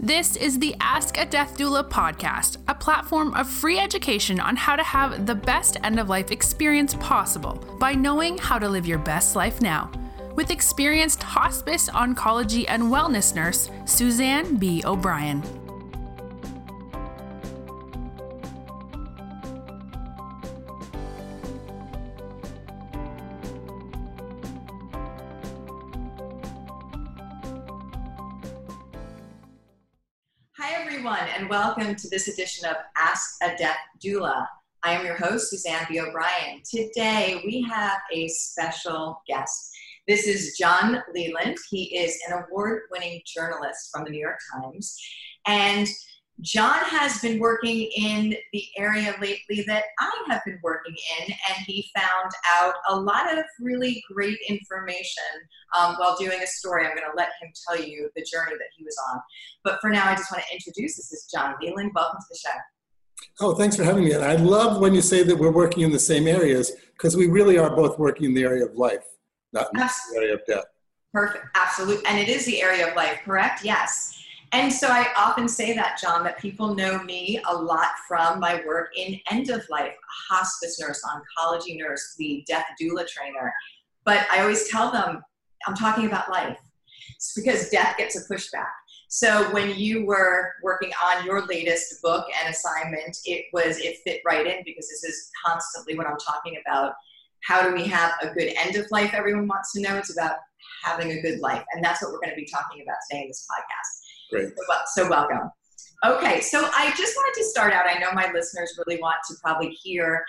This is the Ask a Death Doula podcast, a platform of free education on how to have the best end of life experience possible by knowing how to live your best life now. With experienced hospice, oncology, and wellness nurse, Suzanne B. O'Brien. Welcome to this edition of Ask a Death Doula. I am your host, Suzanne B. O'Brien. Today we have a special guest. This is John Leland. He is an award winning journalist from the New York Times. And John has been working in the area lately that I have been working in, and he found out a lot of really great information um, while doing a story. I'm going to let him tell you the journey that he was on. But for now, I just want to introduce this is John Leland. Welcome to the show. Oh, thanks for having me. And I love when you say that we're working in the same areas because we really are both working in the area of life, not in the area of death. Perfect, absolutely. And it is the area of life, correct? Yes. And so I often say that, John, that people know me a lot from my work in end of life, hospice nurse, oncology nurse, the death doula trainer. But I always tell them I'm talking about life. It's because death gets a pushback. So when you were working on your latest book and assignment, it was it fit right in because this is constantly what I'm talking about. How do we have a good end of life? Everyone wants to know. It's about having a good life, and that's what we're going to be talking about today in this podcast. Great. So, so welcome. Okay, so I just wanted to start out. I know my listeners really want to probably hear.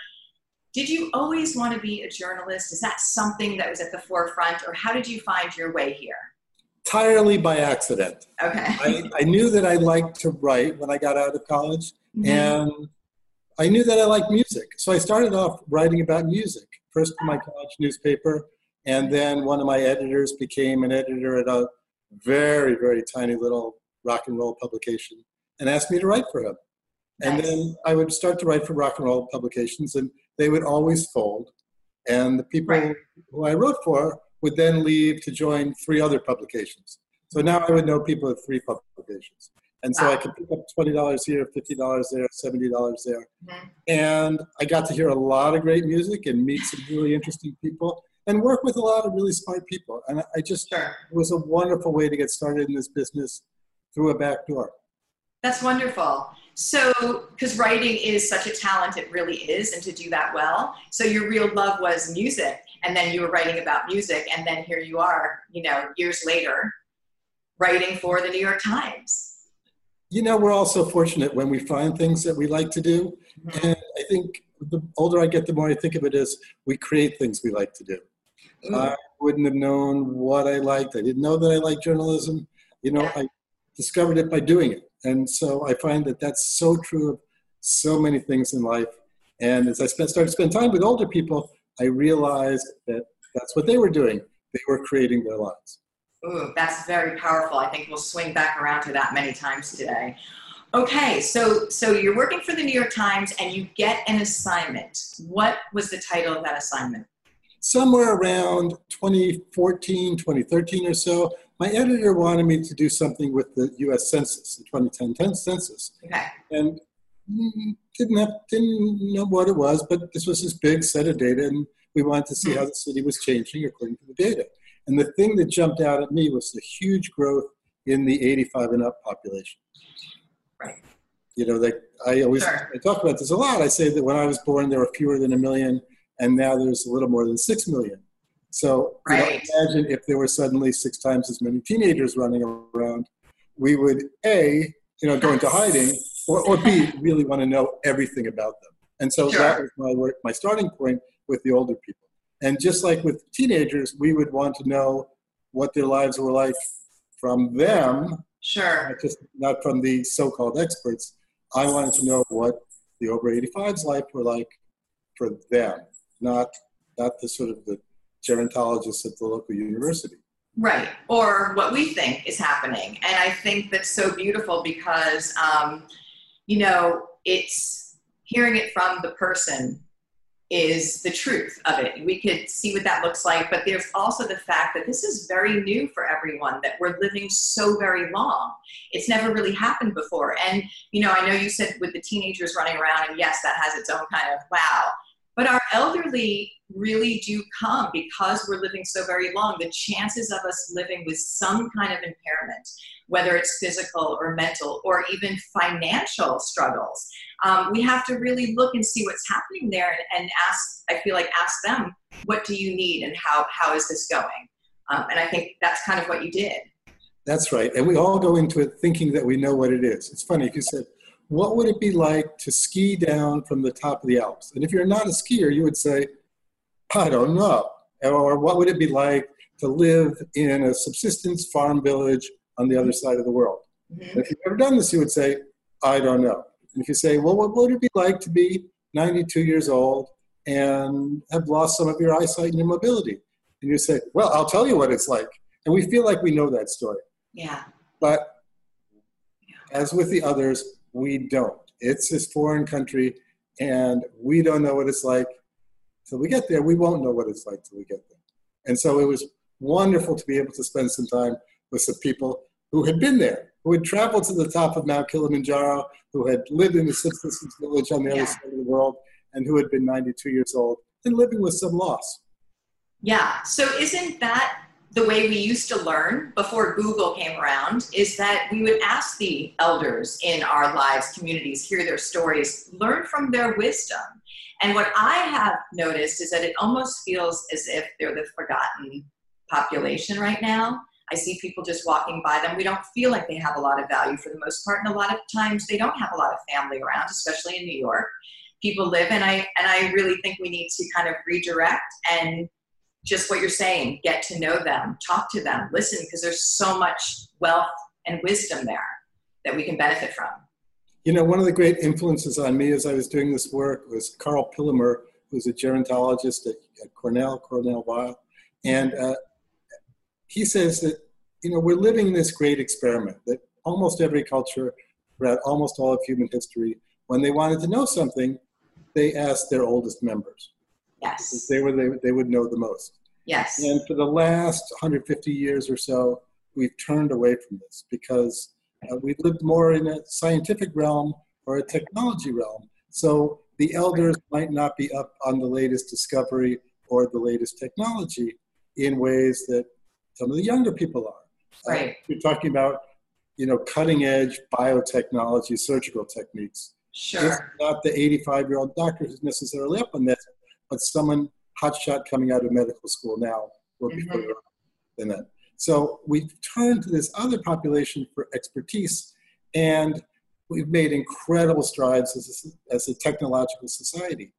Did you always want to be a journalist? Is that something that was at the forefront, or how did you find your way here? Entirely by accident. Okay. I, I knew that I liked to write when I got out of college, mm-hmm. and I knew that I liked music. So I started off writing about music, first for my college newspaper, and then one of my editors became an editor at a very, very tiny little rock and roll publication and asked me to write for him. Nice. And then I would start to write for rock and roll publications, and they would always fold. And the people right. who I wrote for would then leave to join three other publications. So now I would know people at three publications. And so wow. I could pick up $20 here, $50 there, $70 there. Mm-hmm. And I got to hear a lot of great music and meet some really interesting people and work with a lot of really smart people. And I just, sure. it was a wonderful way to get started in this business through a back door. That's wonderful. So, because writing is such a talent, it really is, and to do that well. So, your real love was music, and then you were writing about music, and then here you are, you know, years later, writing for the New York Times. You know, we're all so fortunate when we find things that we like to do. Mm-hmm. And I think the older I get, the more I think of it as we create things we like to do. Mm-hmm. I wouldn't have known what I liked. I didn't know that I liked journalism. You know, yeah. I discovered it by doing it. And so I find that that's so true of so many things in life. And as I spent, started to spend time with older people, I realized that that's what they were doing. They were creating their lives. Ooh, that's very powerful. I think we'll swing back around to that many times today. Okay, so so you're working for the New York Times and you get an assignment. What was the title of that assignment? Somewhere around 2014, 2013 or so, my editor wanted me to do something with the U.S. Census, the 2010 census, okay. and didn't have, didn't know what it was, but this was this big set of data, and we wanted to see how the city was changing according to the data. And the thing that jumped out at me was the huge growth in the 85 and up population. Right. You know, like I always sure. I talk about this a lot. I say that when I was born, there were fewer than a million, and now there's a little more than six million. So right. you know, imagine if there were suddenly six times as many teenagers running around, we would a you know go into hiding, or, or b really want to know everything about them. And so sure. that was my work, my starting point with the older people. And just like with teenagers, we would want to know what their lives were like from them. Sure. Not just not from the so-called experts. I wanted to know what the over 85s life were like for them, not not the sort of the gerontologists at the local university. Right, or what we think is happening. And I think that's so beautiful because, um, you know, it's hearing it from the person is the truth of it. We could see what that looks like, but there's also the fact that this is very new for everyone, that we're living so very long. It's never really happened before. And, you know, I know you said with the teenagers running around, and yes, that has its own kind of wow. But our elderly really do come because we're living so very long. The chances of us living with some kind of impairment, whether it's physical or mental or even financial struggles, um, we have to really look and see what's happening there and, ask, I feel like, ask them, what do you need and how, how is this going? Um, and I think that's kind of what you did. That's right. And we all go into it thinking that we know what it is. It's funny if you said, what would it be like to ski down from the top of the Alps? And if you're not a skier, you would say, I don't know. Or what would it be like to live in a subsistence farm village on the other side of the world? Mm-hmm. If you've ever done this, you would say, I don't know. And if you say, well, what would it be like to be 92 years old and have lost some of your eyesight and your mobility? And you say, well, I'll tell you what it's like. And we feel like we know that story. Yeah. But as with the others, we don't. It's this foreign country, and we don't know what it's like till we get there. We won't know what it's like till we get there. And so it was wonderful to be able to spend some time with some people who had been there, who had traveled to the top of Mount Kilimanjaro, who had lived in the subsistence village on the yeah. other side of the world, and who had been 92 years old and living with some loss. Yeah. So isn't that the way we used to learn before Google came around is that we would ask the elders in our lives, communities, hear their stories, learn from their wisdom. And what I have noticed is that it almost feels as if they're the forgotten population right now. I see people just walking by them. We don't feel like they have a lot of value for the most part, and a lot of times they don't have a lot of family around, especially in New York. People live, and I and I really think we need to kind of redirect and just what you're saying get to know them talk to them listen because there's so much wealth and wisdom there that we can benefit from. You know one of the great influences on me as i was doing this work was Karl pillemer who's a gerontologist at, at cornell cornell Weill. And uh, he says that you know we're living this great experiment that almost every culture throughout almost all of human history when they wanted to know something they asked their oldest members Yes. They were they, they would know the most. Yes. And for the last 150 years or so, we've turned away from this because uh, we lived more in a scientific realm or a technology realm. So the elders might not be up on the latest discovery or the latest technology in ways that some of the younger people are. Uh, right. Uh, you're talking about, you know, cutting edge biotechnology, surgical techniques. Sure. It's not the 85 year old doctor who's necessarily up on this, but someone hotshot coming out of medical school now will be mm-hmm. than that. So we've turned to this other population for expertise, and we've made incredible strides as a, as a technological society.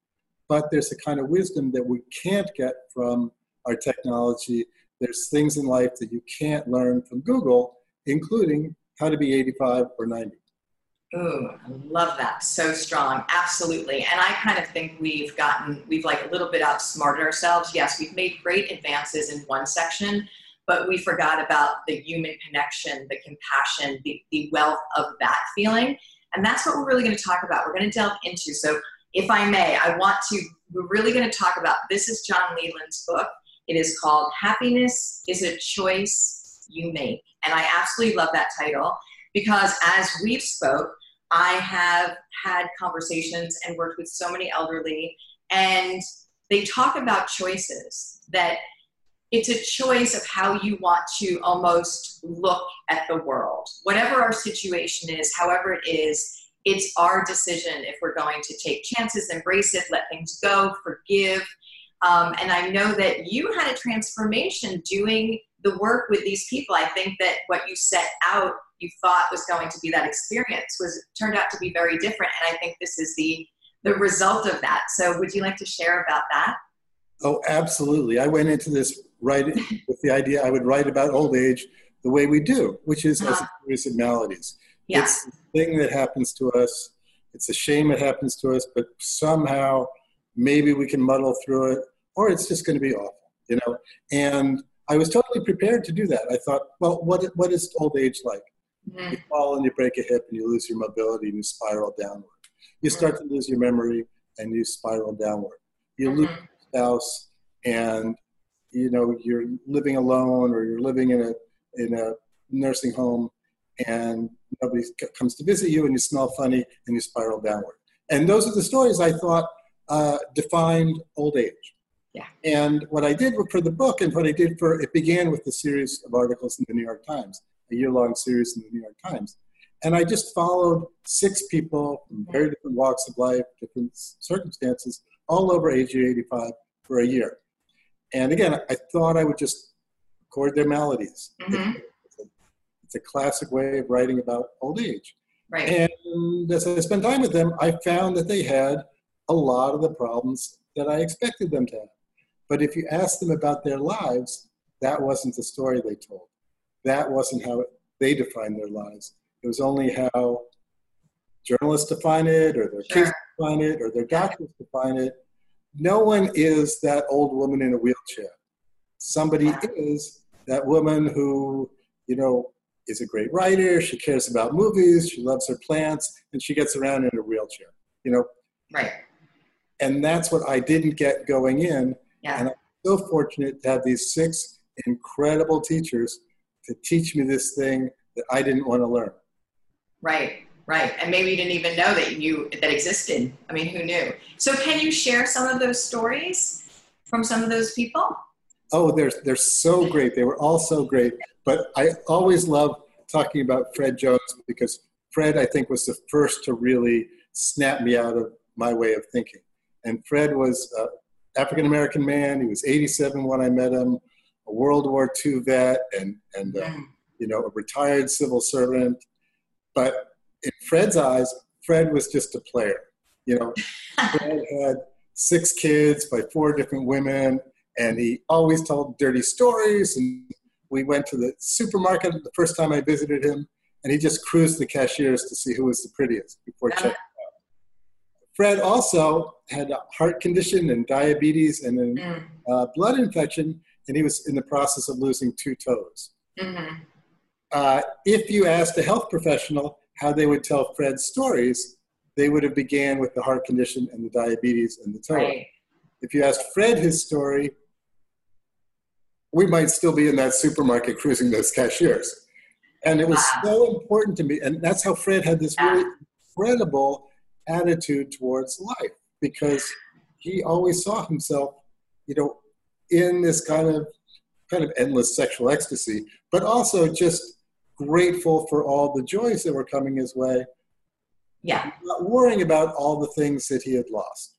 But there's a kind of wisdom that we can't get from our technology. There's things in life that you can't learn from Google, including how to be 85 or 90. Ooh, I love that. So strong. Absolutely. And I kind of think we've gotten, we've like a little bit outsmarted ourselves. Yes, we've made great advances in one section, but we forgot about the human connection, the compassion, the, the wealth of that feeling. And that's what we're really going to talk about. We're going to delve into. So, if I may, I want to, we're really going to talk about this is John Leland's book. It is called Happiness is a Choice You Make. And I absolutely love that title because as we've spoke, I have had conversations and worked with so many elderly, and they talk about choices that it's a choice of how you want to almost look at the world. Whatever our situation is, however it is, it's our decision if we're going to take chances, embrace it, let things go, forgive. Um, and I know that you had a transformation doing the work with these people. I think that what you set out you thought was going to be that experience was turned out to be very different and i think this is the the result of that so would you like to share about that oh absolutely i went into this right with the idea i would write about old age the way we do which is uh-huh. as a series of maladies yeah. it's the thing that happens to us it's a shame it happens to us but somehow maybe we can muddle through it or it's just going to be awful you know and I was totally prepared to do that. I thought, well, what what is old age like? Mm-hmm. You fall and you break a hip and you lose your mobility and you spiral downward. You start to lose your memory and you spiral downward. you mm-hmm. lose your spouse, and you know you're living alone or you're living in a in a nursing home, and nobody comes to visit you, and you smell funny, and you spiral downward. And those are the stories I thought uh, defined old age. Yeah. And what I did for the book, and what I did for it began with a series of articles in the New York Times, a year-long series in the New York Times, and I just followed six people from very different walks of life, different circumstances, all over age 85 for a year. And again, I thought I would just record their maladies. Mm-hmm. It's, a, it's, a, classic way of writing about old age. Right. And as I spent time with them, I found that they had a lot of the problems that I expected them to have. But if you asked them about their lives, that wasn't the story they told. That wasn't how they defined their lives. It was only how journalists define it, or their sure. kids define it, or their doctors define it. No one is that old woman in a wheelchair. Somebody is that woman who, you know, is a great writer. She cares about movies. She loves her plants, and she gets around in a wheelchair. You know. Right. And that's what I didn't get going in. Yeah. And I'm so fortunate to have these six incredible teachers to teach me this thing that I didn't want to learn. Right, right. And maybe you didn't even know that you that existed. I mean, who knew? So can you share some of those stories from some of those people? Oh, they're they're so great. They were all so great. But I always love talking about Fred Jones because Fred, I think, was the first to really snap me out of my way of thinking. And Fred was an African American man. He was 87 when I met him, a World War II vet, and and uh, you know a retired civil servant. But in Fred's eyes, Fred was just a player. You know, Fred had six kids by four different women, and he always told dirty stories. And we went to the supermarket the first time I visited him, and he just cruised the cashiers to see who was the prettiest before checking out. Fred also had a heart condition and diabetes and a mm. uh, blood infection, and he was in the process of losing two toes. Mm-hmm uh, if you asked a health professional how they would tell Fred's stories, they would have began with the heart condition and the diabetes and the toe. Right. If you asked Fred his story, we might still be in that supermarket cruising those cashiers. And it was wow. so important to me. And that's how Fred had this really incredible attitude towards life because he always saw himself, you know, in this kind of kind of endless sexual ecstasy, but also just grateful for all the joys that were coming his way. Yeah. Not worrying about all the things that he had lost.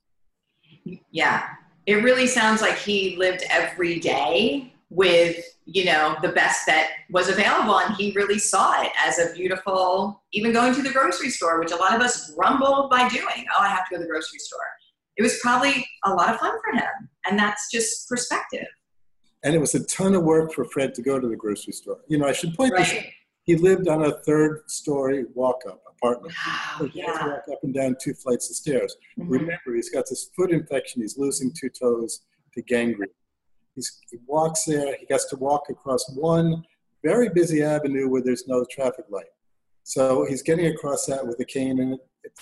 Yeah. It really sounds like he lived every day with, you know, the best that was available. And he really saw it as a beautiful, even going to the grocery store, which a lot of us grumble by doing. Oh, I have to go to the grocery store. It was probably a lot of fun for him. And that's just perspective. And it was a ton of work for Fred to go to the grocery store. You know, I should point right. this out he lived on a third story walk up apartment. Wow, yeah. walk up and down two flights of stairs. Mm-hmm. Remember, he's got this foot infection. He's losing two toes to gangrene. He's, he walks there. He has to walk across one very busy avenue where there's no traffic light. So he's getting across that with a cane, and it, it,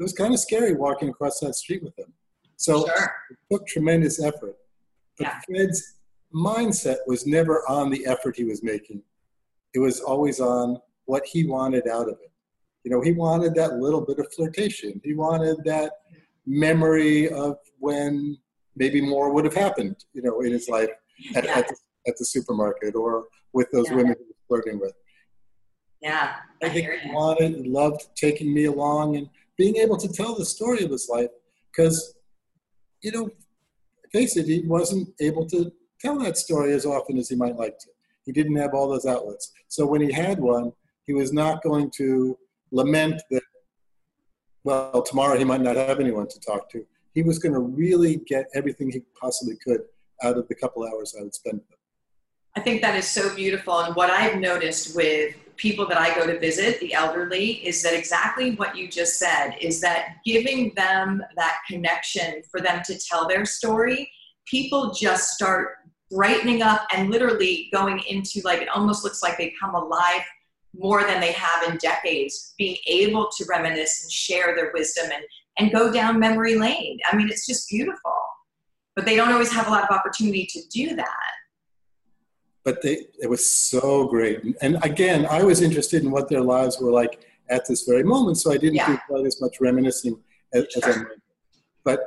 it was kind of scary walking across that street with him. So sure. it took tremendous effort. But yeah. Fred's mindset was never on the effort he was making it was always on what he wanted out of it. You know, he wanted that little bit of flirtation. He wanted that memory of when maybe more would have happened, you know, in his life at, yeah. at, the, at the, supermarket or with those yeah. women he was flirting with. Yeah, I, I think he wanted, he loved taking me along and being able to tell the story of his life because, you know, face it, he wasn't able to tell that story as often as he might like to. He didn't have all those outlets. So when he had one, he was not going to lament that, well, tomorrow he might not have anyone to talk to. He was going to really get everything he possibly could out of the couple hours I would spend with him. I think that is so beautiful. And what I've noticed with people that I go to visit, the elderly, is that exactly what you just said is that giving them that connection for them to tell their story, people just start brightening up and literally going into like it almost looks like they come alive more than they have in decades being able to reminisce and share their wisdom and and go down memory lane i mean it's just beautiful but they don't always have a lot of opportunity to do that. But they, it was so great. And again, I was interested in what their lives were like at this very moment, so I didn't Yeah. do quite as much reminiscing as, as I might. But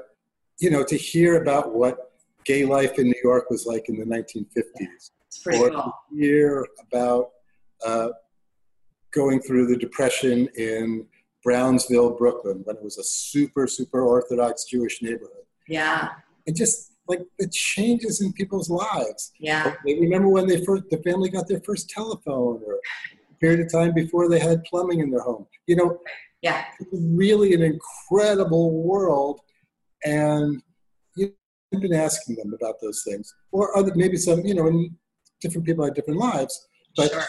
you know, to hear about what gay life in New York was like in the 1950s, It's pretty or cool. to hear about uh, going through the depression in Brownsville, Brooklyn, when it was a super, super Orthodox Jewish neighborhood, Yeah, and just like the changes in people's lives. yeah, They remember when they first, the family got their first telephone, or a period of time before they had plumbing in their home. You know, yeah, really an incredible world, and you've been asking them about those things, or other maybe some, you know, and different people had different lives, but sure.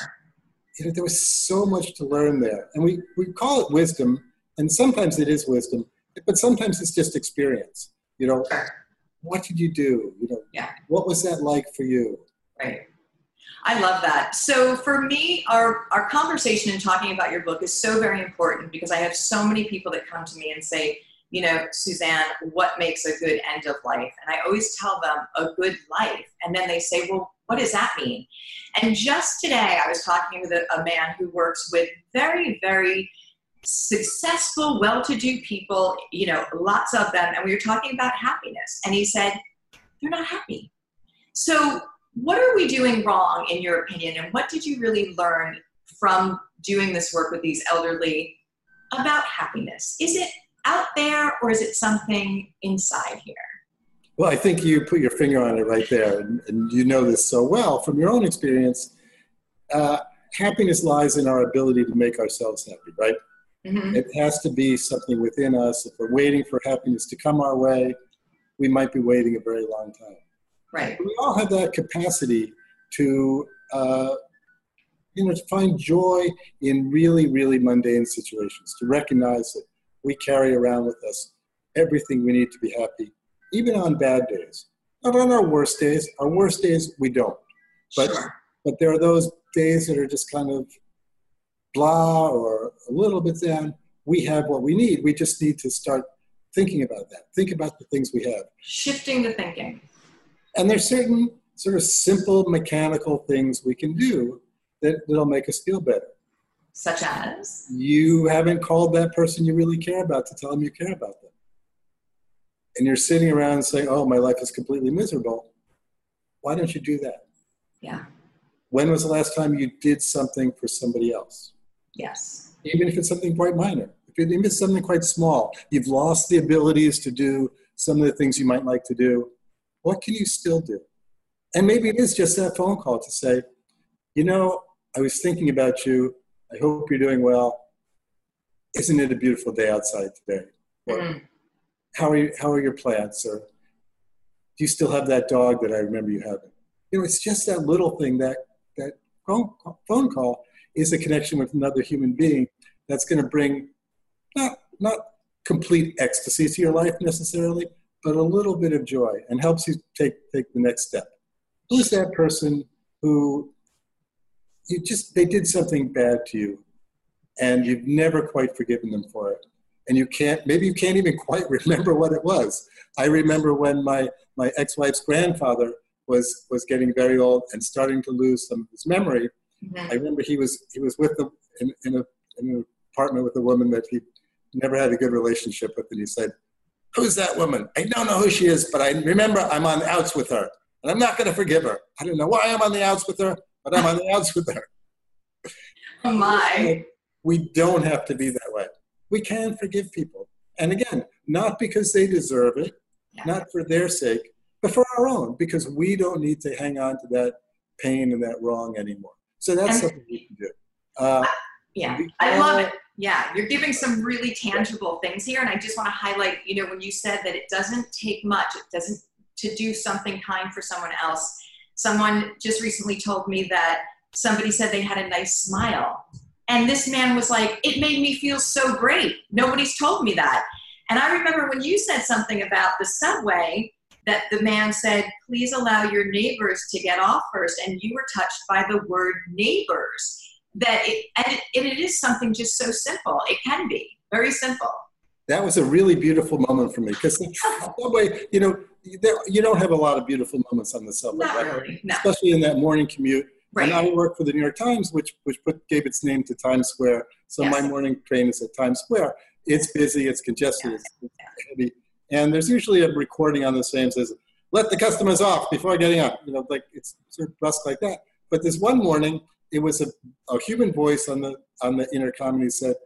you know, there was so much to learn there, and we we call it wisdom, and sometimes it is wisdom, but sometimes it's just experience. You know, Sure. What did you do? You know, Yeah. what was that like for you? Right. I love that. So for me, our, our conversation and talking about your book is so very important because I have so many people that come to me and say, you know, Suzanne, what makes a good end of life? And I always tell them a good life. And then they say, well, what does that mean? And just today, I was talking with a, a man who works with very, very successful, well to do people, you know, lots of them. And we were talking about happiness. And he said, they're not happy. So, what are we doing wrong, in your opinion? And what did you really learn from doing this work with these elderly about happiness? Is it out there or is it something inside here? Well, I think you put your finger on it right there, and, and you know this so well from your own experience. Uh, happiness lies in our ability to make ourselves happy, right? Mhm. It has to be something within us. If we're waiting for happiness to come our way, we might be waiting a very long time. Right. We all have that capacity to, uh, you know, to find joy in really, really mundane situations. To recognize that we carry around with us everything we need to be happy, even on bad days. Not on our worst days. Our worst days we don't. But sure. but there are those days that are just kind of blah or a little bit down. We have what we need. We just need to start thinking about that. Think about the things we have. Shifting the thinking. And there's certain sort of simple mechanical things we can do that, that'll make us feel better. Such as? You haven't called that person you really care about to tell them you care about them. And you're sitting around saying, oh, my life is completely miserable. Why don't you do that? Yeah. When was the last time you did something for somebody else? Yes. even if it's something quite minor. If it, even if it's something quite small, you've lost the abilities to do some of the things you might like to do. What can you still do? And maybe it is just that phone call to say, you know, I was thinking about you. I hope you're doing well. Isn't it a beautiful day outside today? Or Mhm. how are you, how are your plants? Or do you still have that dog that I remember you having? You know, it's just that little thing that that phone phone call is a connection with another human being that's going to bring not not complete ecstasy to your life necessarily, but a little bit of joy and helps you take take the next step. Who's that person who you just they did something bad to you and you've never quite forgiven them for it and you can't maybe you can't even quite remember what it was i remember when my my ex-wife's grandfather was was getting very old and starting to lose some of his memory Mhm. i remember he was he was with them in, in a in an apartment with a woman that he never had a good relationship with and he said who's that woman i don't know who she is but i remember i'm on the outs with her and i'm not going to forgive her i don't know why i'm on the outs with her but i'm on the outs with her Oh my. we don't have to be that way. We can forgive people. And again, not because they deserve it, Yeah. not for their sake, but for our own, because we don't need to hang on to that pain and that wrong anymore. So that's And- something we can do. Uh, Yeah, I love it. Yeah, you're giving some really tangible things here, and I just want to highlight. You know, when you said that it doesn't take much, it doesn't to do something kind for someone else. Someone just recently told me that somebody said they had a nice smile, and this man was like, "It made me feel so great. Nobody's told me that." And I remember when you said something about the subway that the man said, "Please allow your neighbors to get off first," and you were touched by the word neighbors that it and it, it is something just so simple. It can be very simple. that was a really beautiful moment for me because the subway, you know, there, you don't have a lot of beautiful moments on the subway, right? really. No. especially in that morning commute. Right. And I work for the New York Times, which which put gave its name to Times Square. So my morning train is at Times Square. It's busy, it's congested, Yes. it's, it's heavy, and there's usually a recording on the same says, "Let the customers off before getting up." You know, like it's sort of brusque like that. But this one morning, it was a, a human voice on the on the intercom, he said,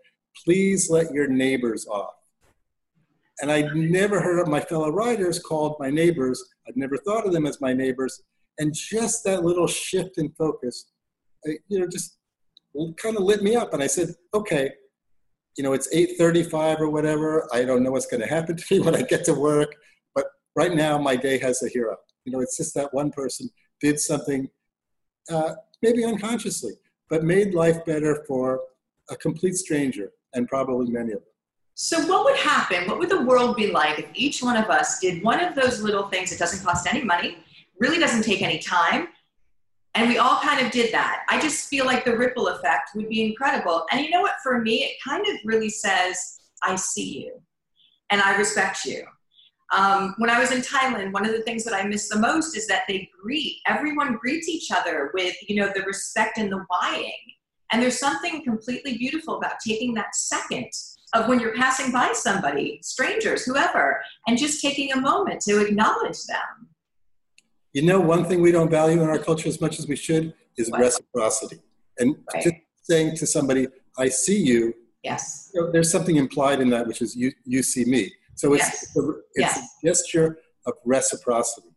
"Please let your neighbors off." And I'd never heard of my fellow riders called my neighbors. I'd never thought of them as my neighbors. And just that little shift in focus, you know, just kind of lit me up. And I said, okay, you know, it's 8.35 or whatever. I don't know what's going to happen to me when I get to work. But right now, my day has a hero. You know, it's just that one person did something, uh, maybe unconsciously, but made life better for a complete stranger and probably many of them. So, what would happen? What would the world be like if each one of us did one of those little things that doesn't cost any money, really doesn't take any time, and we all kind of did that? I just feel like the ripple effect would be incredible. And you know what? For me, it kind of really says, I see you and I respect you. Um, when I was in Thailand, one of the things that I miss the most is that they greet, everyone greets each other with, you know, the respect and the whying. And there's something completely beautiful about taking that second of when you're passing by somebody, strangers, whoever, and just taking a moment to acknowledge them. You know, one thing we don't value in our culture as much as we should is What? reciprocity. And Right. just saying to somebody, I see you, Yes. you know, there's something implied in that, which is you, you see me. So it's, Yes. it's, a, it's Yes. a gesture of reciprocity.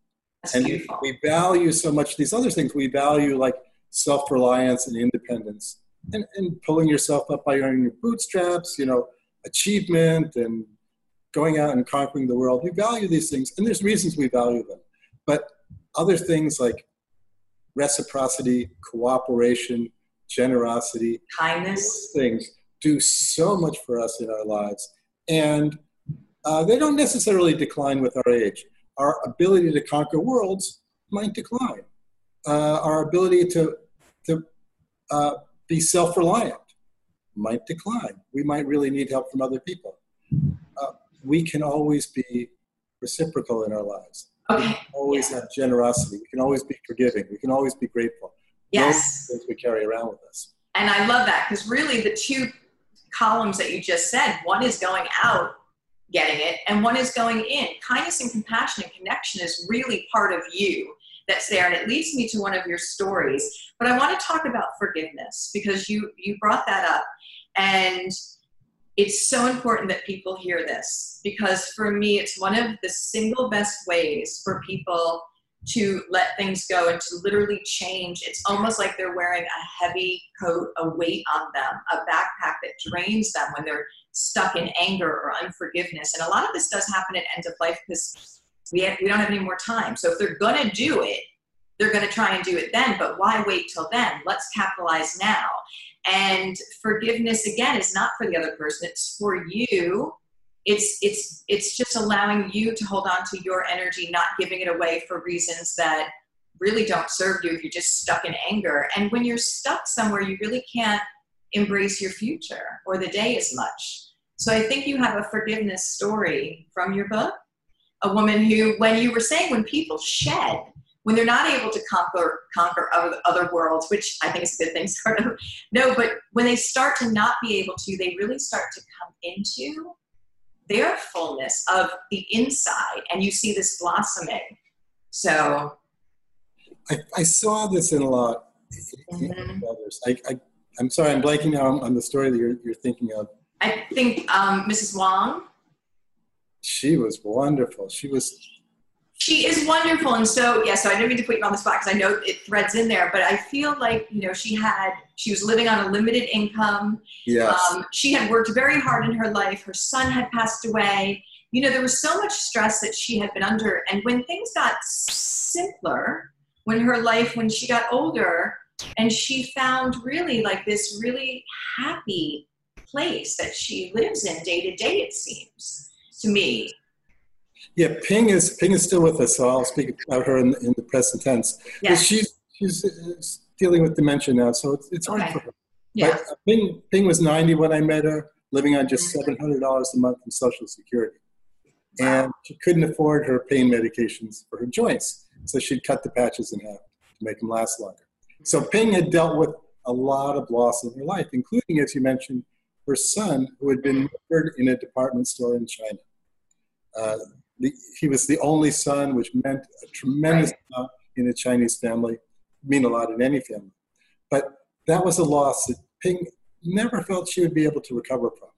That's and beautiful. we value so much these other things. We value like self-reliance and independence and, and pulling yourself up by your own bootstraps, you know, achievement and going out and conquering the world. We value these things, and there's reasons we value them. But other things like reciprocity, cooperation, generosity, Kindness. things do so much for us in our lives. And uh, they don't necessarily decline with our age. Our ability to conquer worlds might decline. Uh, our ability to, to uh, be self reliant might decline. We might really need help from other people. Uh, we can always be reciprocal in our lives. Okay. always have generosity. We can always be forgiving. We can always be grateful. Yes. Those things we carry around with us. And I love that because really the two columns that you just said, one is going out getting it, and one is going in. Kindness and compassion and connection is really part of you that's there. And it leads me to one of your stories. But I want to talk about forgiveness because you you brought that up. And it's so important that people hear this because for me it's one of the single best ways for people to let things go and to literally change. It's almost like they're wearing a heavy coat, a weight on them, a backpack that drains them when they're stuck in anger or unforgiveness. And a lot of this does happen at end of life because we, have, we don't have any more time. So if they're going to do it, they're going to try and do it then. But why wait till then? Let's capitalize now. And forgiveness, again, is not for the other person, it's for you. It's it's it's just allowing you to hold on to your energy not giving it away for reasons that really don't serve you if you're just stuck in anger. And when you're stuck somewhere you really can't embrace your future or the day as much. So i think you have a forgiveness story from your book. A woman who when you were saying when people shed when they're not able to conquer conquer other, other worlds which i think is a good thing sort of no but when they start to not be able to they really start to come into their fullness of the inside and you see this blossoming so I, I saw this in a lot Mhm. others. I, I, I'm sorry, I'm blanking now on, on the story that you're, you're thinking of. i think um, mrs wong She was wonderful. She was, she is wonderful and so yeah so i didn't mean to put you on the spot because i know it threads in there but i feel like you know she had she was living on a limited income. Yes. um, she had worked very hard in her life. Her son had passed away. You know there was so much stress that she had been under and when things got simpler when her life when she got older and she found really like this really happy place that she lives in day to day it seems to me yeah, Ping is, Ping is still with us, so I'll speak about her in, in the present tense. But yes she's, she's uh, dealing with dementia now, so it's, it's hard Okay. for her. yeah But uh, Ping, Ping was 90 when I met her, living on just Mhm. $700 a month from Social Security. and she couldn't afford her pain medications for her joints. So she'd cut the patches in half to make them last longer. So Ping had dealt with a lot of loss in her life, including, as you mentioned, her son, who had been murdered in a department store in China. Uh, the, he was the only son, which meant a tremendous right. amount in a Chinese family, mean a lot in any family. But that was a loss that Ping never felt she would be able to recover from.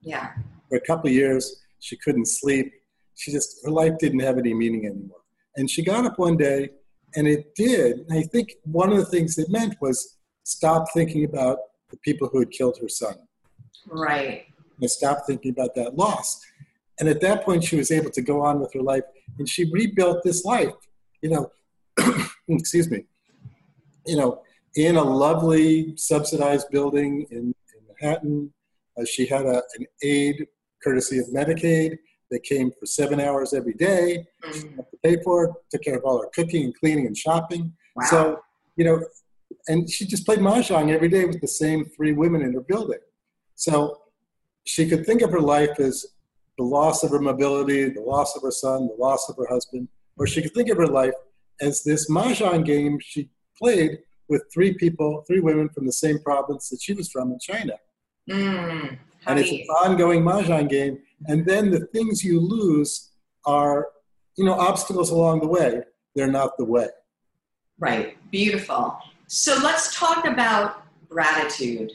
Yeah. For a couple of years, she couldn't sleep. She just, her life didn't have any meaning anymore. And she got up one day, and it did. And I think one of the things it meant was stop thinking about the people who had killed her son. Right. And stop thinking about that loss. And at that point, she was able to go on with her life, and she rebuilt this life. You know, excuse me. You know, in a lovely subsidized building in, in Manhattan. Uh, she had a, an aide courtesy of Medicaid that came for seven hours every day. She had to pay for it, took care of all her cooking and cleaning and shopping. Wow. So, you know, and she just played mahjong every day with the same three women in her building. So she could think of her life as the loss of her mobility, the loss of her son, the loss of her husband, or she could think of her life as this mahjong game she played with three people, three women from the same province that she was from in China. Mm, and it's an ongoing mahjong game. And then the things you lose are, you know, obstacles along the way. They're not the way. Right. Beautiful. So let's talk about gratitude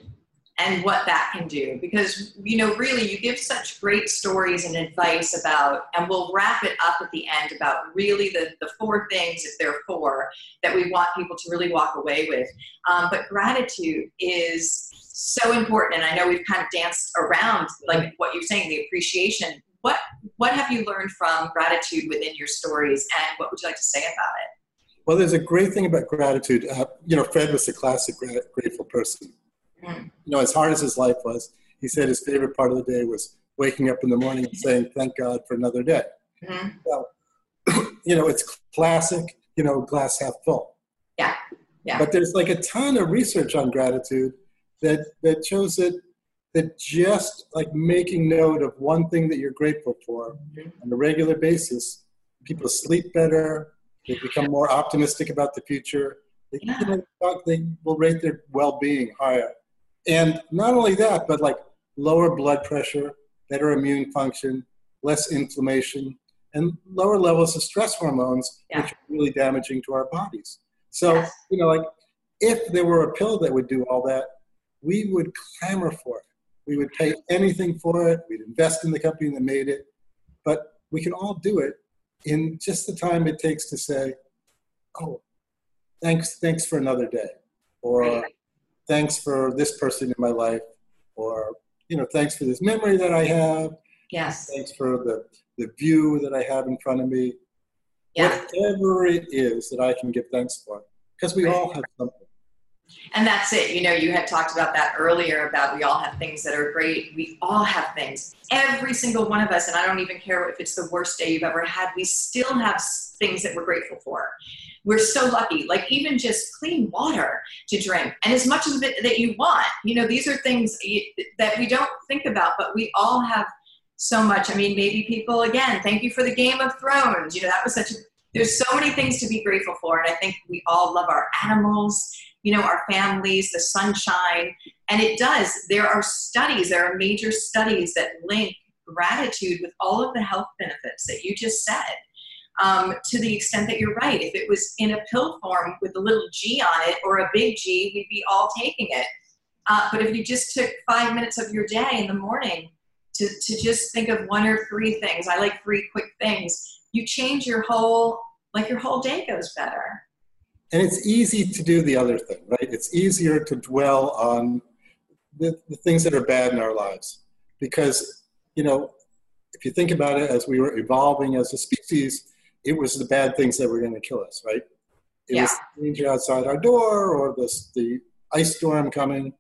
and what that can do. Because you know really you give such great stories and advice about and we'll wrap it up at the end about really the, the four things if there are four that we want people to really walk away with. Um, but gratitude is so important and i know we've kind of danced around like what you're saying the appreciation. What what have you learned from gratitude within your stories and what would you like to say about it? Well there's a great thing about gratitude. Uh, you know fred was a classic grateful person Mm. You know, as hard as his life was, he said his favorite part of the day was waking up in the morning and saying, "Thank God for another day." Mm-hmm. Well, you know, it's classic. You know, glass half full. Yeah, yeah. But there's like a ton of research on gratitude that that shows that that just like making note of one thing that you're grateful for mm-hmm. on a regular basis, people sleep better. They become more optimistic about the future. They, yeah. you know, they will rate their well-being higher. And not only that, but like lower blood pressure, better immune function, less inflammation, and lower levels of stress hormones, yeah. which are really damaging to our bodies. So, yes. you know, like if there were a pill that would do all that, we would clamor for it. We would pay anything for it. We'd invest in the company that made it. But we can all do it in just the time it takes to say, oh, thanks, thanks for another day. Or thanks for this person in my life, or you know, thanks for this memory that I have. Yes. Thanks for the the view that I have in front of me. Yeah. Whatever it is that I can give thanks for, because we right. all have something. And that's it. You know, you had talked about that earlier about we all have things that are great. We all have things. Every single one of us, and I don't even care if it's the worst day you've ever had, we still have things that we're grateful for. We're so lucky, like even just clean water to drink and as much of it that you want. You know, these are things that we don't think about, but we all have so much. I mean, maybe people, again, thank you for the Game of Thrones. You know, that was such a, there's so many things to be grateful for. And I think we all love our animals, you know, our families, the sunshine. And it does. There are studies, there are major studies that link gratitude with all of the health benefits that you just said um, to the extent that you're right. If it was in a pill form with a little G on it or a big G, we'd be all taking it. Uh, but if you just took five minutes of your day in the morning to, to just think of one or three things, I like three quick things, you change your whole, like your whole day goes better. And it's easy to do the other thing, right? It's easier to dwell on the, the things that are bad in our lives because, you know, if you think about it, as we were evolving as a species, it was the bad things that were going to kill us, right? It yeah. was the danger outside our door or the, the ice storm coming.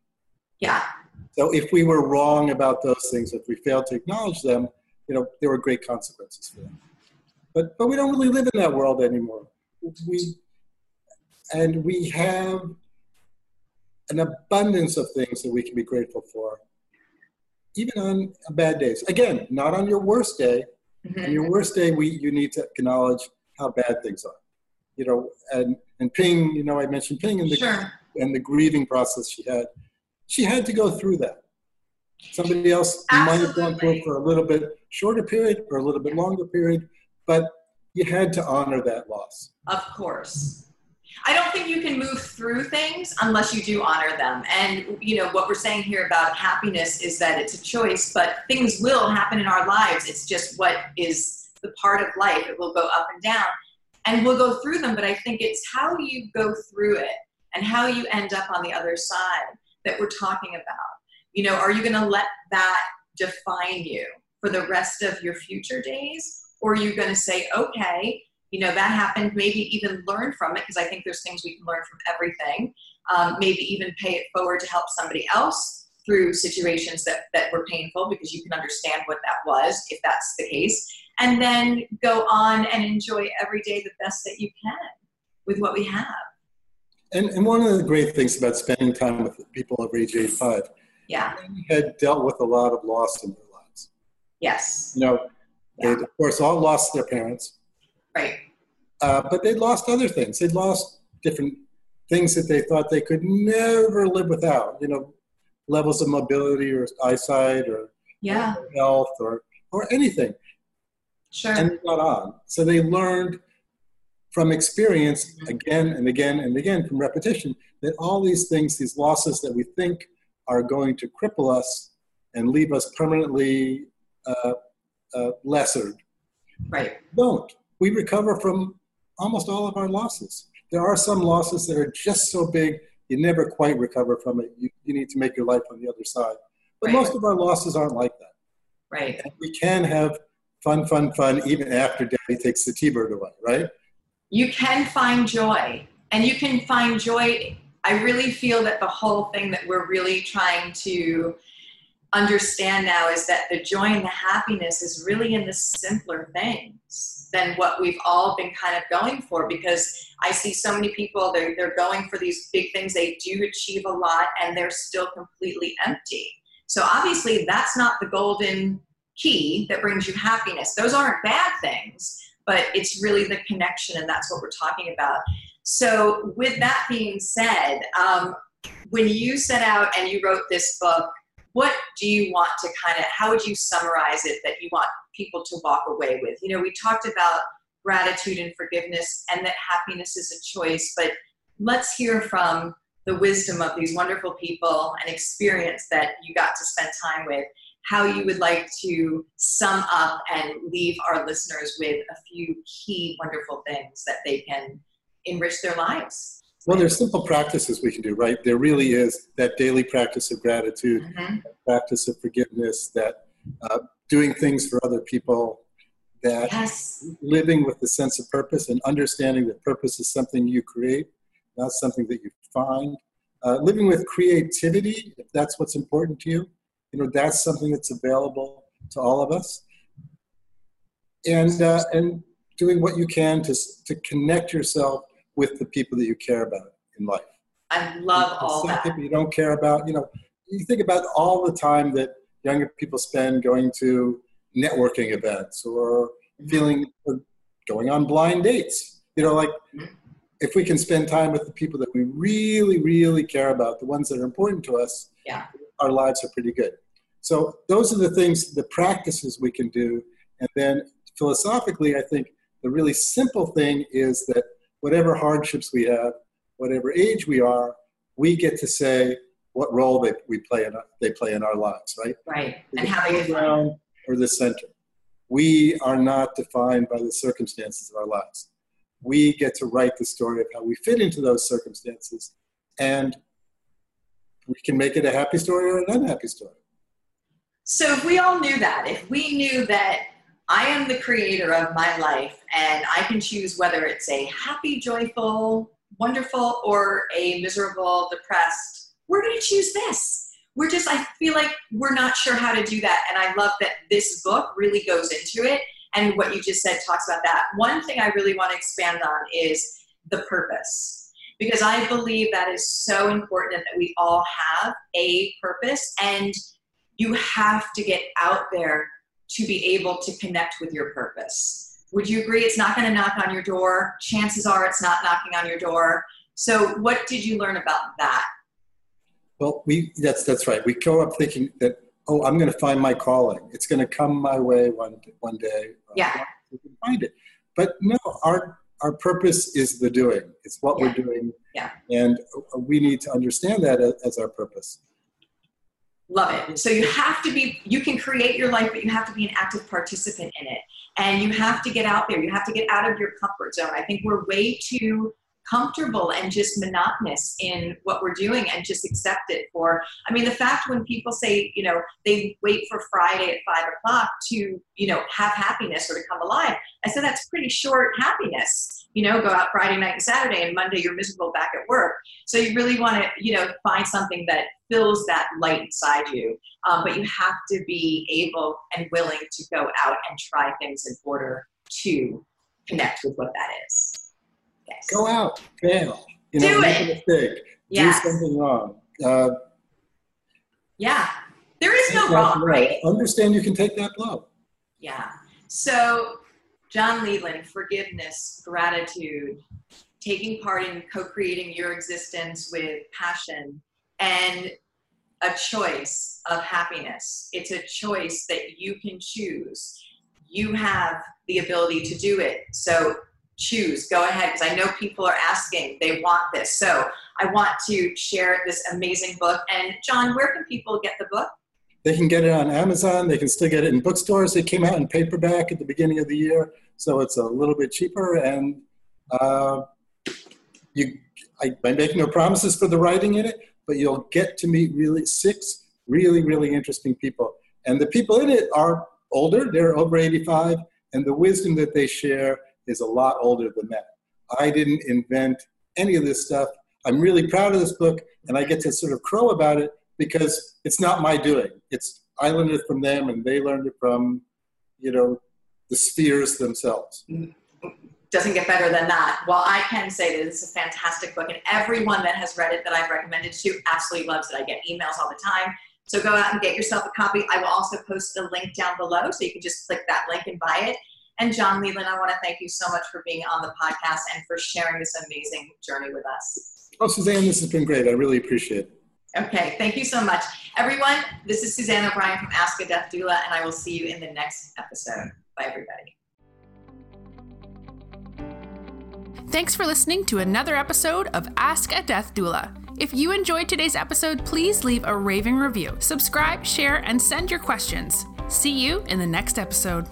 Yeah. So if we were wrong about those things, if we failed to acknowledge them, you know, there were great consequences for them. But but we don't really live in that world anymore. We and we have an abundance of things that we can be grateful for, even on bad days. Again, not on your worst day, Mm-hmm. On your worst day, we you need to acknowledge how bad things are. You know, and and Ping, you know, I mentioned Ping and the sure. and the grieving process she had. She had to go through that. Somebody else might have gone through it for a little bit shorter period or a little bit longer period, but you had to honor that loss. Of course. I don't think you can move through things unless you do honor them. And you know what we're saying here about happiness is that it's a choice, but things will happen in our lives. It's just what is the part of life. It will go up and down, and we'll go through them. But I think it's how you go through it and how you end up on the other side that we're talking about. You know, are you going to let that define you for the rest of your future days, or are you going to say, okay? You know that happened maybe even learn from it because i think there's things we can learn from everything. Um, maybe even pay it forward to help somebody else through situations that, that were painful because you can understand what that was if that's the case. And then go on and enjoy every day the best that you can with what we have. And, and one of the great things about spending time with people over age 85 yeah. had dealt with a lot of loss in their lives. Yes. You know yeah. they of course all lost their parents. Right. Uh, but they'd lost other things. They'd lost different things that they thought they could never live without. You know, levels of mobility or eyesight or yeah. health or or anything. Sure. And they got on. So they learned from experience again and again and again from repetition that all these things, these losses that we think are going to cripple us and leave us permanently uh, uh, lessered, right? Don't we recover from almost all of our losses. There are some losses that are just so big you never quite recover from it. You, you need to make your life on the other side. But right. most of our losses aren't like that. Right. And we can have fun, fun, fun even after daddy takes the T-bird away, right? You can find joy. And you can find joy. I really feel that the whole thing that we're really trying to understand now is that the joy and the happiness is really in the simpler things than what we've all been kind of going for because I see so many people, they're, they're going for these big things, they do achieve a lot, and they're still completely empty. So obviously, that's not the golden key that brings you happiness. Those aren't bad things, but it's really the connection, and that's what we're talking about. So, with that being said, um, when you set out and you wrote this book, what do you want to kind of how would you summarize it that you want people to walk away with you know we talked about gratitude and forgiveness and that happiness is a choice but let's hear from the wisdom of these wonderful people and experience that you got to spend time with how you would like to sum up and leave our listeners with a few key wonderful things that they can enrich their lives well, there's simple practices we can do, right? There really is that daily practice of gratitude, mm-hmm. practice of forgiveness, that uh, doing things for other people, that yes. living with a sense of purpose and understanding that purpose is something you create, not something that you find. Uh, living with creativity, if that's what's important to you, you know, that's something that's available to all of us. And, uh, and doing what you can to, to connect yourself with the people that you care about in life. I love all some that. people you don't care about, you know, you think about all the time that younger people spend going to networking events or feeling or going on blind dates. You know, like if we can spend time with the people that we really, really care about, the ones that are important to us, yeah. our lives are pretty good. So those are the things, the practices we can do. And then philosophically, I think the really simple thing is that whatever hardships we have, whatever age we are, we get to say what role they, we play in, they play in our lives, right? Right. And how they define or the center. We are not defined by the circumstances of our lives. We get to write the story of how we fit into those circumstances, and we can make it a happy story or an unhappy story. So, if we all knew that, if we knew that I am the creator of my life, and I can choose whether it's a happy, joyful, wonderful, or a miserable, depressed. We're going to choose this. We're just, I feel like we're not sure how to do that. And I love that this book really goes into it. And what you just said talks about that. One thing I really want to expand on is the purpose. Because I believe that is so important that we all have a purpose and you have to get out there to be able to connect with your purpose. Would you agree it's not going to knock on your door? Chances are it's not knocking on your door. So, what did you learn about that? Well, we that's that's right. We grow up thinking that oh, I'm going to find my calling. It's going to come my way one one day. Uh, yeah, we can find it. But no, our our purpose is the doing. It's what Yeah. we're doing. Yeah. And uh, we need to understand that as, as our purpose. Love it. So you have to be, you can create your life, but you have to be an active participant in it. And you have to get out there. You have to get out of your comfort zone. I think we're way too comfortable and just monotonous in what we're doing and just accept it for i mean the fact when people say you know they wait for friday at five o'clock to you know have happiness or to come alive i said that's pretty short happiness you know go out friday night and saturday and monday you're miserable back at work. So you really want to you know find something that fills that light inside you um, but you have to be able and willing to go out and try things in order to connect with what that is yes Go out, fail. You know, Do make it. a mistake. Yes. Do something wrong. Uh, yeah there is no wrong blow. right Understand you can take that blow. Yeah. So, John Leland, forgiveness, gratitude, taking part in co creating your existence with passion, and a choice of happiness. It's a choice that you can choose. You have the ability to do it. So, choose, go ahead, because I know people are asking, they want this. So, I want to share this amazing book. And, John, where can people get the book? They can get it on Amazon. They can still get it in bookstores. It came out in paperback at the beginning of the year, so it's a little bit cheaper. And uh, you, I, I make no promises for the writing in it, but you'll get to meet really six really, really interesting people. And the people in it are older; they're over 85, and the wisdom that they share is a lot older than that. I didn't invent any of this stuff. I'm really proud of this book, and I get to sort of crow about it because it's not my doing. It's I learned it from them, and they learned it from, you know, the spheres themselves. doesn't get better than that. Well, I can say that it's a fantastic book, and everyone that has read it that I've recommended to absolutely loves it. I get emails all the time. So go out and get yourself a copy. I will also post the link down below, so you can just click that link and buy it. And John Leland, I want to thank you so much for being on the podcast and for sharing this amazing journey with us. Oh, Suzanne, this has been great. I really appreciate it. Okay, thank you so much. Everyone, this is Suzanne O'Brien from Ask a Death Doula, and I will see you in the next episode. Bye, everybody. Thanks for listening to another episode of Ask a Death Doula. If you enjoyed today's episode, please leave a raving review, subscribe, share, and send your questions. See you in the next episode.